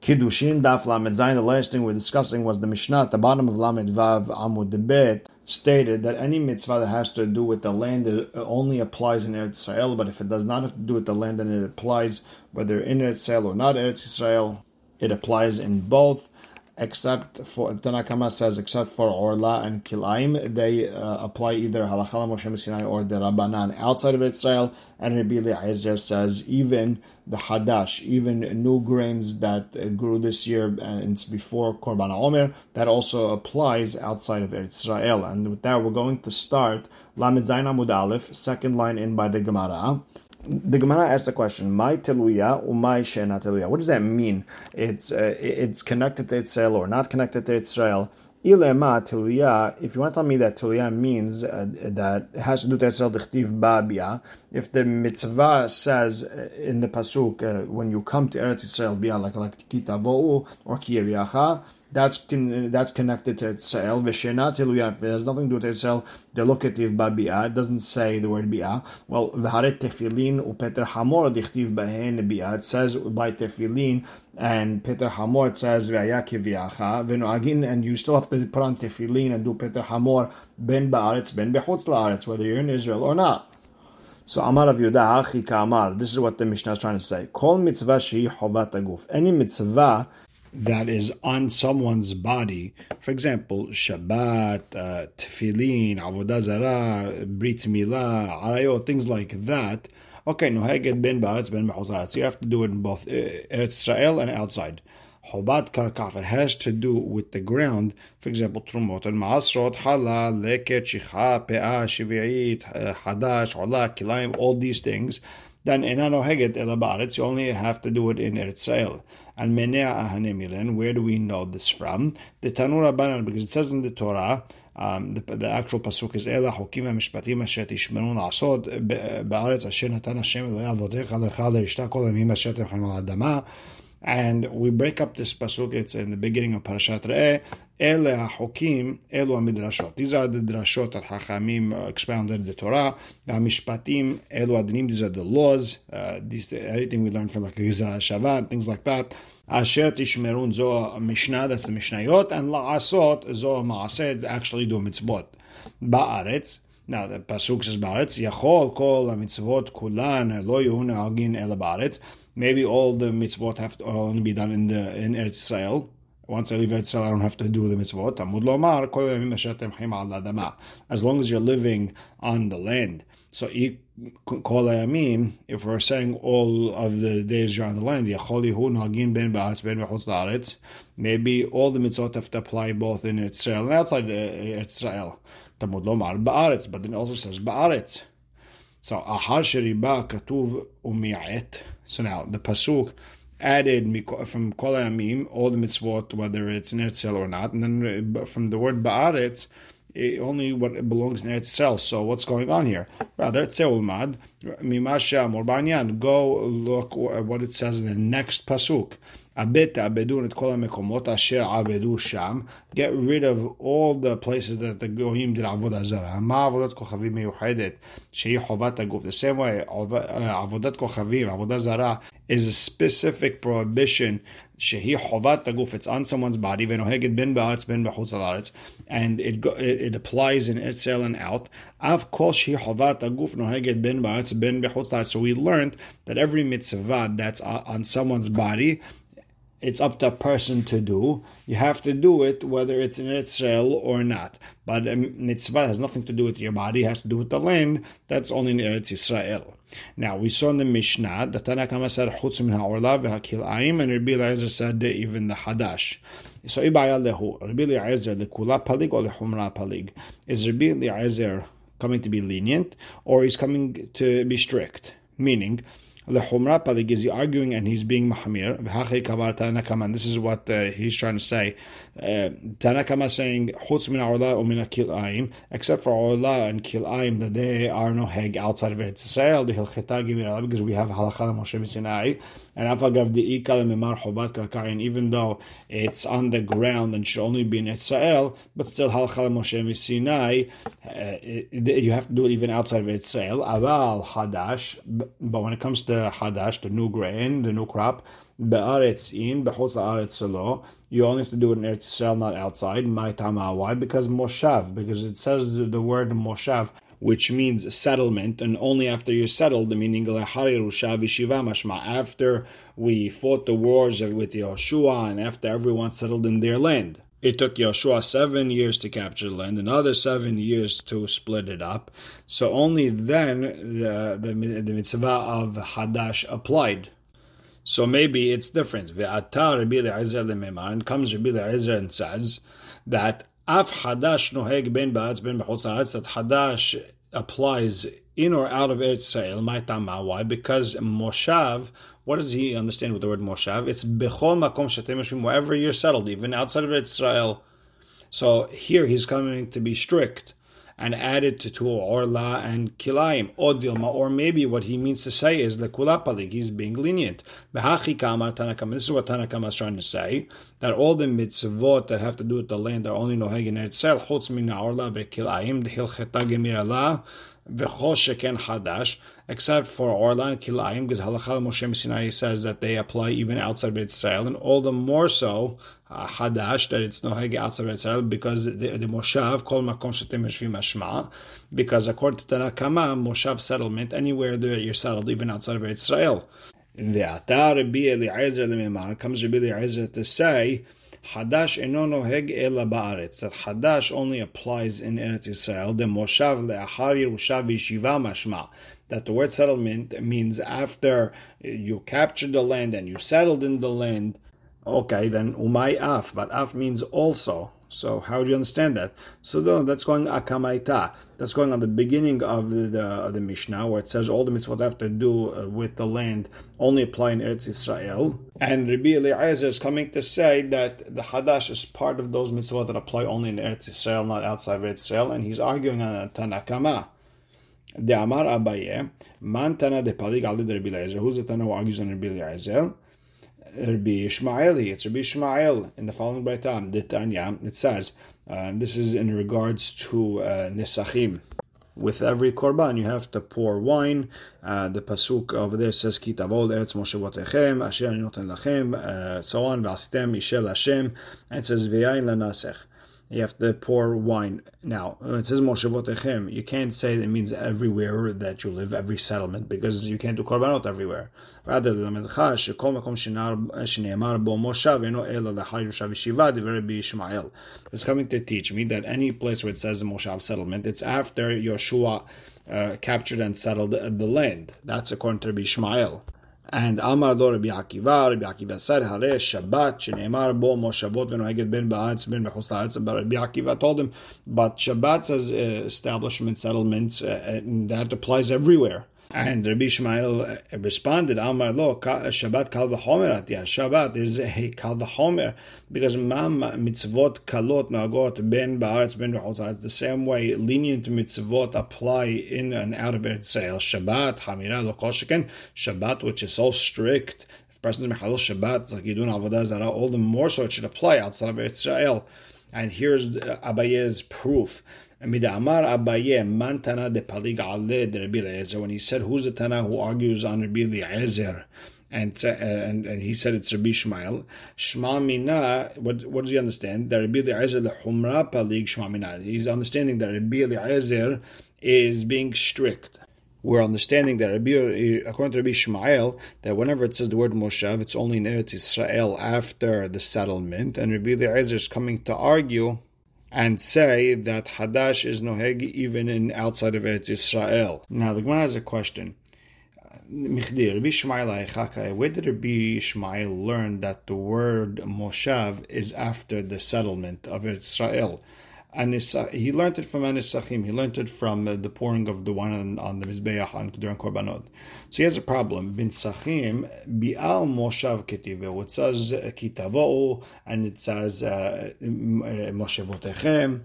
Kiddushin Daf Lamed Zayin. The last thing we're discussing was the Mishnah at the bottom of Lamed Vav Amud Bet stated that any mitzvah that has to do with the land only applies in Eretz Israel, but if it does not have to do with the land, then it applies whether in Eretz Israel or not Eretz Israel. It applies in both except for Tanakama says except for Orla and Kilaim, they uh, apply either Halakha Moshe Sinai or the Rabbanan outside of Israel. And Rabbi Eliezer says even the Hadash, even new grains that grew this year and it's before Korban Omer, that also applies outside of Israel. And with that, we're going to start Lamed Zayin Amud Aleph, second line in by the Gemara the Gemara asks the question, "My teluya umay shena teluya." What does that mean? It's uh, it's connected to Israel or not connected to Israel. Ilema teluya. If you want to tell me that teluya means uh, that it has to do with Israel dichtiv babia, if the mitzvah says uh, in the pasuk uh, when you come to Eretz Israel bia like like kitavo or kiyeriacha that's con- that's connected to Israel. V'shena. It has nothing to do with Israel. locative babia. It doesn't say the word bia. Well, v'haret tefillin upeter hamor dichtiv behen bia. It says by tefillin and Peter Hamor it says v'ayaki v'yacha v'noagin and you still have to put on tefillin and do Peter Hamor ben ba'aretz ben bechutz la'aretz whether you're in Israel or not. So Amar Yehuda Amar. This is what the Mishnah is trying to say. Kol mitzvah shehi chovat aguf. Any mitzvah that is on someone's body. For example, Shabbat, uh, Tefillin, Avodah Zarah, Brit Milah, Arayot, things like that. Okay, Nuheged ben Ba'aretz ben So you have to do it in both uh, Israel and outside. Chobat karkaf, it has to do with the ground. For example, Trumot and Maasrot, Hala, Leket, Shicha, Pe'ah, Shivi'it, uh, Hadash, Ola, Kilaim, all these things. Then Enano Heget Elabaretz, you only have to do it in Israel and menea. Where do we know this from? The Tanur Rabbanan, because it says in the Torah, um, the, the, actual pasuk is Ela Hokim Mishpatim Asher Tishmerun Asod Ba'aretz Asher Natan Hashem Elohe Avodecha Lecha Leishta Kol Emim Asher Temchem Adama and we break up this pasuk. It's in the beginning of Parashat Re'eh. Ele hachokim, elu midrashot. These are the drashot that Hachamim expounded the Torah. Mishpatim, elu adinim. These are the laws. Uh, these everything we learn from like Gizra Shavat, things like that. Asher tishmerun zo Mishnah, that's the Mishnayot, and la'asot zo ma'aseh, actually do mitzvot. Ba'aretz, now the pasuk says ba'aretz, yachol kol mitzvot kulan lo yuhu agin el ba'aretz. Maybe all the mitzvot have to only be done in the in Eretz Israel. Once I leave Eretz Israel, I don't have to do the mitzvot. As long as you're living on the land. So if we're saying all of the days you're on the land, maybe all the mitzvot have to apply both in Israel and outside uh, Israel. But then also says. So ahar sheriba katuv umi'et. So now the pasuk added from kol amim all the mitzvot, whether it's in Eretz or not, and then from the word ba'aretz, only what belongs in Eretz So what's going on here? Rather, tzeulmad mimasha morbanyan. Go look what it says in the next pasuk. Get rid of all the places that the goyim did avodah zara. Ma avodat kochavim miyuchedet shehi chovat aguf. The same way, uh, avodat kochavim, avodah zara, is a specific prohibition. Shehi chovat aguf. It's on someone's body. Venoheged ben ba'aretz ben b'chutz alaretz, and it it applies in Itzel and out. Av kol shehi chovat aguf noheged ben ba'aretz ben b'chutz alaretz. So we learned that every mitzvah that's on someone's body it's up to a person to do. You have to do it whether it's in Israel or not. But a mitzvah has nothing to do with your body, it has to do with the land. That's only in Eretz Israel. Now, we saw in the Mishnah that Tanakama said, Chutz min ha'orla ayim, and Rabbi Eliezer said even the Hadash. So, Ibaya lehu, Rabbi Eliezer, lekula palig or lechumra palig? Is Rabbi Eliezer coming to be lenient, or is coming to be strict? Meaning, the Humra Palig is arguing and he's being Mahamir. This is what uh, he's trying to say. Uh, Tanakama saying Chutz min Orla umina Kilayim, except for Orla and Kilayim, that they are no heg outside of Eretz Israel, the Hilcheta because we have Halacha Moshe Sinai, and even though it's on the ground and should only be in Israel, but still Halacha Moshe Sinai, you have to do it even outside of Israel. Aval Hadash, but when it comes to Hadash, the new grain, the new crop, Be'aretz in, bechutz la'aretz. You only have to do it in Eretz Yisrael, not outside. My tama. Why? Because moshav. Because it says the word moshav, which means settlement, and only after you're settled, meaning after we fought the wars with Yoshua and after everyone settled in their land. It took Yoshua seven years to capture the land, another seven years to split it up. So only then the, the, the mitzvah of Hadash applied. So maybe it's different. And comes Rabbi Eliezer and says that Af Hadash noheg ben ba'atz ben b'chutz that Hadash applies in or out of Eretz Israel. Why? Because Moshav what does he understand with the word Moshav? It's Bechol Makom Shatem wherever you're settled, even outside of Israel. So here he's coming to be strict and added to, Orla and Kilaim, or maybe what he means to say is the Kulapalik, he's being lenient. This is what Tanakama is trying to say, that all the mitzvot that have to do with the land are only noheg in Eretzel, chutz min Orla ve'Kilaim, the Hilcheta Gemir v'chol hadash, except for Orlan Kilayim, because Halachal Moshe Sinai says that they apply even outside of Israel, and all the more so uh, hadash that it's noheg outside of Israel because the, the Moshav kol makom shetem because according to Tanakama, Moshav settlement anywhere there you're settled even outside of Israel. The Rabbi Eliezer comes Rabbi Eliezer to say Hadash ela ba'aretz. That Hadash only applies in Eretz Yisrael. The Moshav le'achar Yerusha v'yeshiva mashma. That the word settlement means after you captured the land and you settled in the land. Okay, then umay af, but af means also. So how do you understand that? So that's going akamaita. That's going on the beginning of the, of the Mishnah where it says all the mitzvot have to do uh, with the land only apply in Eretz Israel. And Rabbi Eliezer is coming to say that the Hadash is part of those mitzvot that apply only in Eretz Israel, not outside of Eretz Israel. And he's arguing on a Tanakama. De Amar Abaye, Man Tana de Palig Ali de Rabbi Eliezer. Who's the Tana who argues on Rabbi Eliezer? Rabbi Ishmaeli. It's Rabbi Ishmael in the following Braitam, Ditanya. It says, uh, this is in regards to uh, Nisachim. With every korban, you have to pour wine. Uh, the pasuk over there says, "Ki tavol eretz moshevotechem, asher noten lachem," uh, so on. V'asitem ishel Hashem, and it says, "V'yayin lanasech." You have to pour wine. Now, it says Moshevotechem, you can't say that it means everywhere that you live, every settlement, because you can't do korbanot everywhere. Rather, the Lamedcha, Shekol Makom Shine'emar Bo Moshav, Eno Ela Lechai Yoshav Yeshiva, Diver Ishmael. It's coming to teach me that any place where it says the Moshav settlement, it's after Yoshua uh, captured and settled the land. That's according to Rabbi Ishmael. And Amar lo Rabbi Akiva, Rabbi Akiva said, Hare Shabbat, Shene'emar bo moshavot v'noheget ben ba'atz ben b'chus la'atz. But Rabbi Akiva told him, but Shabbat says uh, establishment, settlements, uh, and that applies everywhere. And Rabbi Ishmael uh, responded, Amar lo, uh, Shabbat kal v'chomer atiyah. Shabbat is a kal v'chomer, because mam mitzvot kalot nagot ben ba'aretz ben b'chutz The same way lenient mitzvot apply in and out of Israel. Shabbat, hamira lo kol Shabbat, which is so strict, if a person is mechalel Shabbat, it's like you do an avodah all the more so it should apply outside of Israel. And here's uh, Abaye's proof Amar Abaye de de When he said, "Who's the Tana who argues on Rabbi Eliezer?" And, uh, and and he said it's Rabbi Ishmael. Shma mina. What what does he understand? That Rabbi Eliezer the Humra Palig Shma. He's understanding that Rabbi Eliezer is being strict. We're understanding that Rabbi, according to Rabbi Ishmael, that whenever it says the word Moshav, it's only in Eretz Israel after the settlement, and Rabbi Eliezer is coming to argue and say that Hadash is Noheg even in outside of Eretz Israel. Now the Gemara has a question. Where did Rabbi Ishmael learn that the word Moshav is after the settlement of Israel? And he learned it from Anisachim. He learned it from uh, the pouring of the wine on, on the Mizbeach on during Korbanot. So he has a problem. Bin Sachim, Bi'al Moshav Ketive. It says uh, Kitavo, and it says uh, Moshevotechem.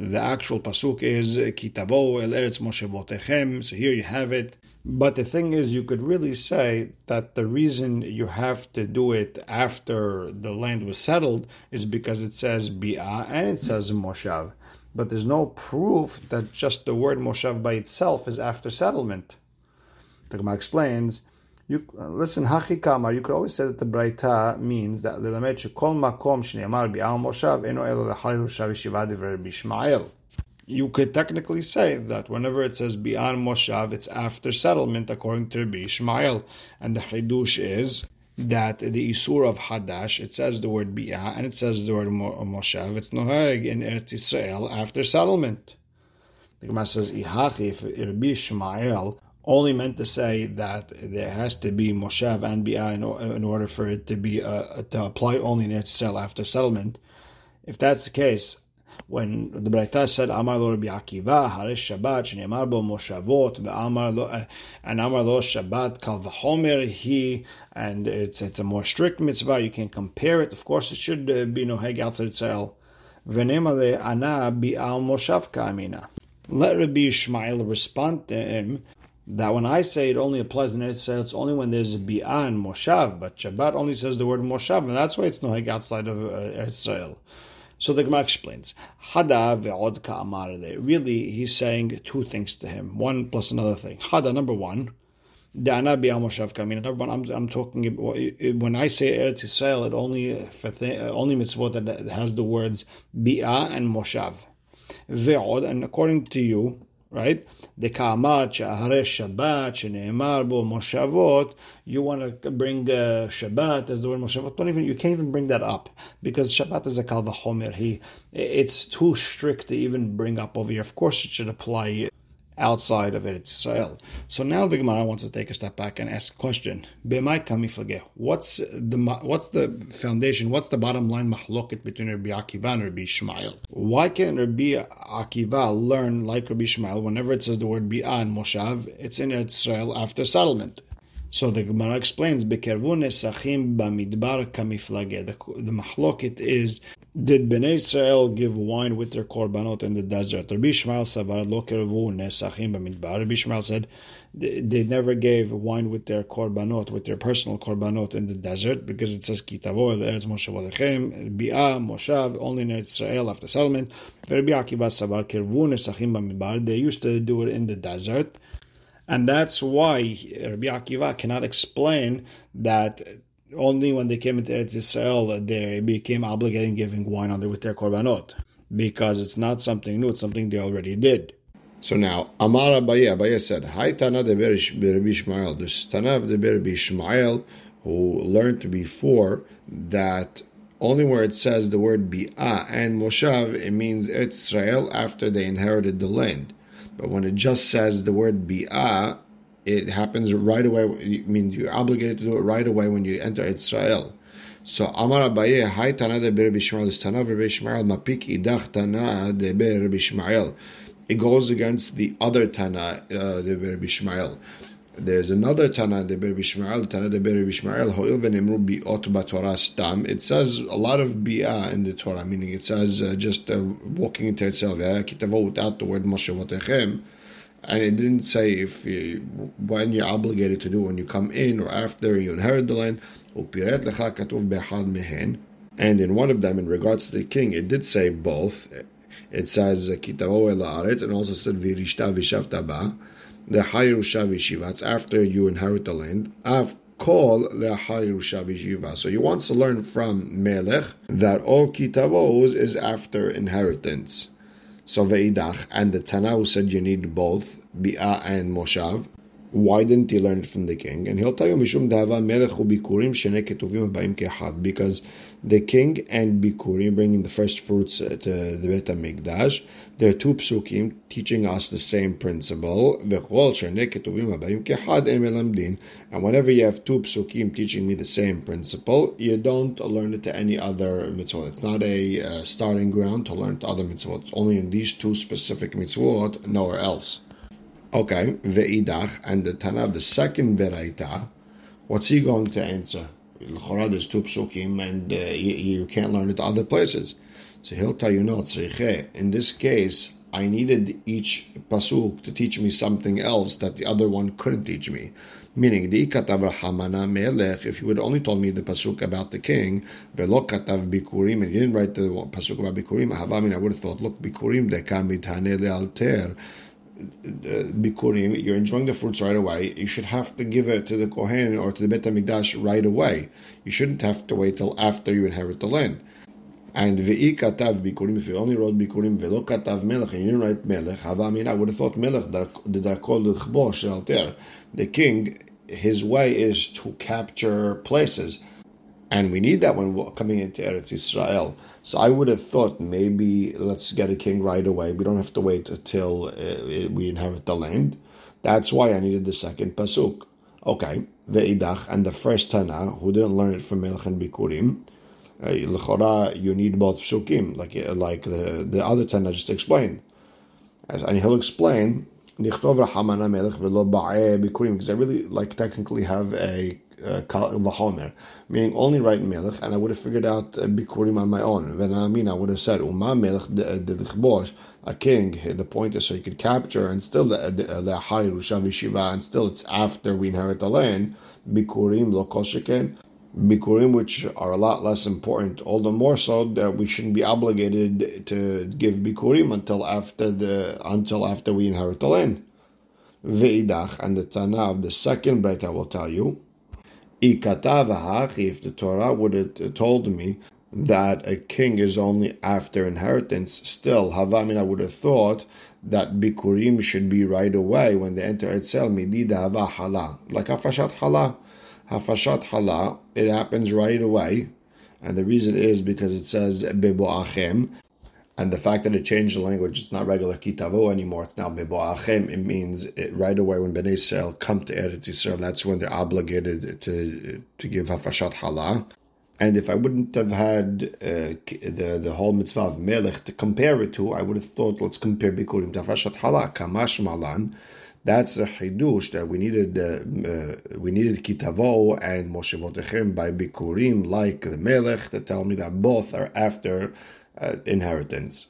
The actual pasuk is Kitavo El Eretz Moshevotechem. So here you have it. But the thing is, you could really say that the reason you have to do it after the land was settled is because it says Bi'ah and it says Moshav. But there's no proof that just the word Moshav by itself is after settlement. The Gemara explains, You uh, listen, hachi kamar. You could always say that the Braita means that lelamed shekol makom shneimar bi'al moshav eno elo lechayru shav bishmael. You could technically say that whenever it says bi'al moshav, it's after settlement according to Rabbi Ishmael, and the chidush is that the Isur of Hadash, it says the word Bi'ah and it says the word Moshav. It's Noheg in Eretz Israel after settlement. The Gemara says, Ihachi, if Rabbi Ishmael only meant to say that there has to be Moshav and Bi'ah in, order for it to be uh, to apply only in Eretz Israel after settlement. If that's the case, when the Braita said Amar lo Rabbi Akiva Harish Shabbat Shneimar bo Moshavot Amar lo uh, and Amar lo Shabbat Kal V'Chomer He and it's it's a more strict mitzvah. You can't compare it. Of course, it should uh, be no heg outside Israel. V'Nemale Ana Bi'al Moshav Kamina. Let Rabbi Ishmael respond to him that when I say it only applies in Israel, it's only when there's a bi'ah and moshav, but Shabbat only says the word moshav, and that's why it's no heg outside of uh, Israel. So the Gemara explains, Hada ve'od ka'amar Really, he's saying two things to him, one plus another thing. Hada, number one, Dana bi'amoshav kamina. Number one, I'm, I'm talking about, when I say Eretz Yisrael, it only, for th- only mitzvot that has the words bi'ah and moshav. Ve'od, and according to you, right? The Ka'amat Sha'are Shabbat Shene'emar Bo Moshavot. You want to bring uh, Shabbat as the word Moshavot. Don't even you can't even bring that up because Shabbat is a Kalva Homer. He it's too strict to even bring up over here. Of course, it should apply outside of Eretz Israel. So now the Gemara wants to take a step back and ask a question. What's the what's the foundation? What's the bottom line mahloket between Rabbi Akiva and Rabbi Ishmael? Why can't Rabbi Akiva learn like Rabbi Ishmael whenever it says the word bi'ah and moshav, it's in Eretz Israel after settlement? So the Gemara explains, "Bekervu nesachim bamidbar kamiflage." The, the mahloket is, did Bnei Israel give wine with their korbanot in the desert? Rabbi Ishmael savar lo nesachim bamidbar. Rabbi Ishmael said they never gave wine with their korbanot, with their personal korbanot in the desert, because it says kitavo eretz moshavodechem bi'ah moshav only in Israel after settlement. Rabbi Akiva savar kervu nesachim bamidbar. They used to do it in the desert. And that's why Rabbi Akiva cannot explain that only when they came into Eretz Israel they became obligated in giving wine on there with their korbanot. Because it's not something new, it's something they already did. So now, Amar Abaye, Abaye said, Hi Tana de Rabbi Ishmael. This Tana of the Ishmael, who learned before that only where it says the word bi'ah and moshav, it means Israel after they inherited the land. But when it just says the word bi'ah, it happens right away. I mean, you're obligated to do it right away when you enter Israel. So Amar Abaye, Hai Tana de Ber Bishmael, Tana of Bishmael, Mapik Idach Tana de Ber Bishmael. It goes against the other Tana, uh, de Ber Bishmael. There's another Tana de Ber Bishmael, Tana de Ber Bishmael, Ho'il v'nemru bi'ot b'Torah stam. It says a lot of bi'ah in the Torah, meaning it says uh, just uh, walking into itself, kitavo without the word Moshe Votechem. And it didn't say if you, when you're obligated to do when you come in or after you inherit the land. And in one of them, in regards to the king, it did say both. It says kitavo el and also said virishta vishavta ba the Hayirusha Vishiva. It's after you inherit the land. Av call the Vishiva. So you want to learn from Melech that all Kitavos is after inheritance. So Veidach and the Tana said you need both Bi'ah and Moshav. Why didn't he learn it from the king? And he'll tell you Mishum Dava Melech Ubikurim Shene Ketuvim Baim Kehad because the king and Bikurim, bringing the first fruits to the Bet HaMikdash. There are two psukim teaching us the same principle. And whenever you have two psukim teaching me the same principle, you don't learn it to any other mitzvot. It's not a uh, starting ground to learn to other mitzvot. It's only in these two specific mitzvot, nowhere else. Okay, ve'idach, and the Tana of the second Beraita, what's he going to answer? There's two psukim, and uh, you, you, can't learn it other places. So he'll tell you, no, tzriche. In this case, I needed each pasuk to teach me something else that the other one couldn't teach me. Meaning, the katav hamana melech, if you would only told me the pasuk about the king, velo katav bikurim, and you didn't write the pasuk about bikurim, I would have thought, look, bikurim dekam mitane lealter bikurim, you're enjoying the fruits right away. You should have to give it to the kohen or to the bet hamikdash right away. You shouldn't have to wait till after you inherit the land. And ve'i katav bikurim, if you only wrote bikurim velo katav melech, and you didn't write melech, hava I would have thought melech, the darkol l'chbosh. The king, his way is to capture places. And we need that when coming into Eretz Israel. So I would have thought maybe let's get a king right away. We don't have to wait until uh, we inherit the land. That's why I needed the second pasuk. Okay, ve'idach, and the first Tana, who didn't learn it from Melech and Bikurim, uh, you need both psukim, like uh, like the, the other Tana just explained. As, and he'll explain, because I really like technically have a uh, meaning only write melech, and I would have figured out uh, bikurim on my own. Then I mean, I would have said uma melech de a king. The point is so you could capture, and still the le'achai rushav and still it's after we inherit the land. Bikurim lo kosheken. Bikurim, which are a lot less important, all the more so that we shouldn't be obligated to give bikurim until after the until after we inherit the land. Ve'idach, and the Tana of the second break I will tell you, if the Torah would have told me that a king is only after inheritance, still, Havamin, I would have thought that Bikurim should be right away when they enter Etzel, Midida Hava Hala. Like Hafashat Hala. Hafashat Hala, it happens right away. And the reason is because it says Bebo Achem, and the fact that it changed the language, it's not regular kitavo anymore. It's now meboachem. It means it, right away when Bnei Israel come to Eretz Yisrael, that's when they're obligated to to give hafashat halah. And if I wouldn't have had uh, the the whole mitzvah of melech to compare it to, I would have thought, let's compare bikurim to hafashat halah, kamash malan. That's a chidush that we needed. Uh, uh, we needed kitavo and moshevotechem by bikurim, like the melech, to tell me that both are after uh, inheritance.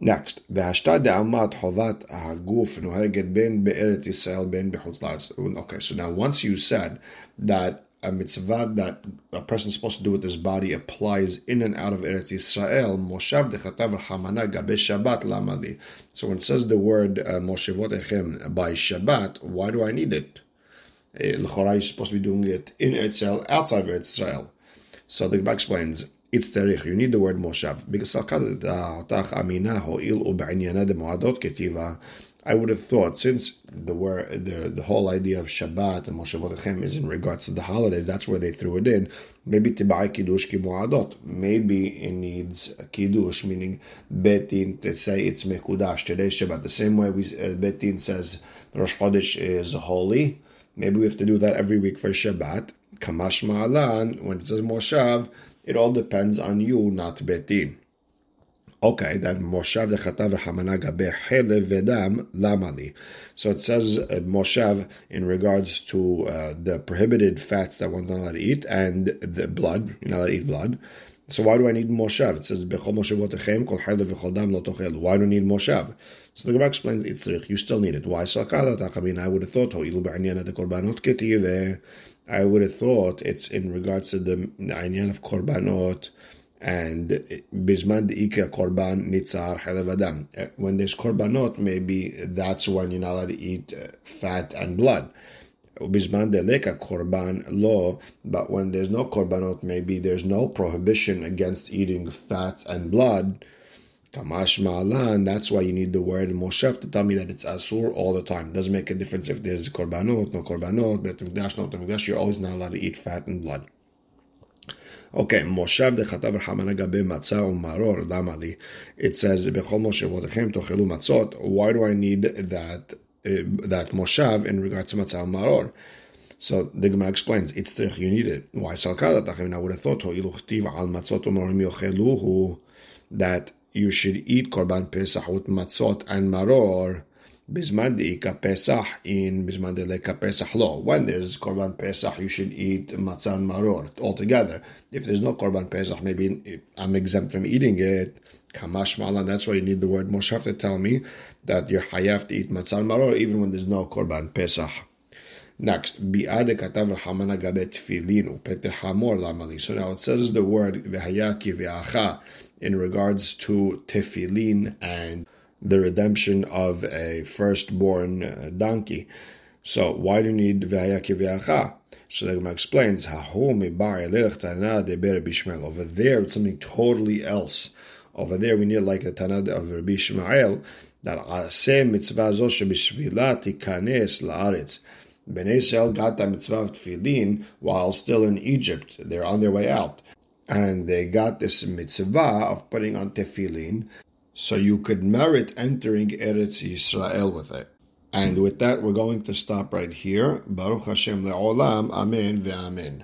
Next, והשתה דאמת חובת הגוף נוהגת בין בארץ ישראל בין בחוץ לארץ. Okay, so now once you said that a mitzvah that a person is supposed to do with his body applies in and out of Eretz Israel. Moshav dechatav hamana gabe Shabbat lamali. So when it says the word uh, Moshevot echem by Shabbat, why do I need it? Uh, L'chora, you're supposed to be doing it in Eretz Israel, outside of Eretz Israel. So the Gemara explains, it's tarikh. You need the word moshav. Because I would have thought since the word the, the whole idea of Shabbat and Moshe is in regards to the holidays, that's where they threw it in. Maybe tibai kiddush ki muadot. Maybe it needs a kiddush, meaning betin to say it's mekudash today's Shabbat. The same way we uh, betin says Rosh Chodesh is holy. Maybe we have to do that every week for Shabbat. Kamash ma'alan when it says Moshav it all depends on you, not Betin. Okay, then Moshav dechatav hamana gabe helev vedam lamali. So it says uh, in regards to uh, the prohibited fats that one's not allowed to eat and the blood. You're not allowed to eat blood. So why do I need Moshav? It says bechol moshevotechem kol helev v'chol dam lo tochelu. Why do I need Moshav? So the Gemara explains it's You still need it. Why I mean, I would have thought I would have thought it's in regards to the Inyan of Korbanot and Bisman Ika Korban Nitzar Halevadam. Uh, when there's Korbanot, maybe that's when you're not allowed to eat uh, fat and blood. Bisman Deleka Korban law, but when there's no Korbanot, maybe there's no prohibition against eating fat and blood Kamash Ma'alan, that's why you need the word Moshev to tell me that it's Asur all the time. It Doesn't make a difference if there's Korbanot, no Korbanot, Bet Mikdash, no Mikdash, you're always not allowed to eat fat and blood. Okay, Moshev dechatav hamana gabe matzah umaror damali. It says bechol tochelu matzot. Why do I need that uh, that moshav in regards to matzah umaror? So the Gemara explains it's the you need it. Why salkadat? I would have thought iluchtiv al matzot umarim yocheluhu that you should eat Korban Pesach with matzot and maror Bisman de'ika Pesach in Bisman de'leka Pesach. When there's Korban Pesach, you should eat matzah and maror altogether. If there's no Korban Pesach, maybe I'm exempt from eating it. Kamash malan. That's why you need the word Moshe to tell me that you're hayaf to eat matzah and maror even when there's no Korban Pesach. Next, bi'ade katav hamana gabet tefillin upeter hamor lamali. So now it says the word v'hayaki v'acha in regards to tefillin and the redemption of a firstborn uh, donkey. So why do you need V'hayakiviacha? So the Gemara explains, Over there, it's something totally else. Over there, we need like the Tanad of Rabbi Ishmael, that Aseh mitzvah zo shebishvila tikanes la'aretz. Bnei Israel got that mitzvah of tefillin while still in Egypt. They're on their way out. And they got this mitzvah of putting on tefillin, so you could merit entering Eretz Yisrael with it. And with that, we're going to stop right here. Baruch Hashem le'olam. Amen ve'amen.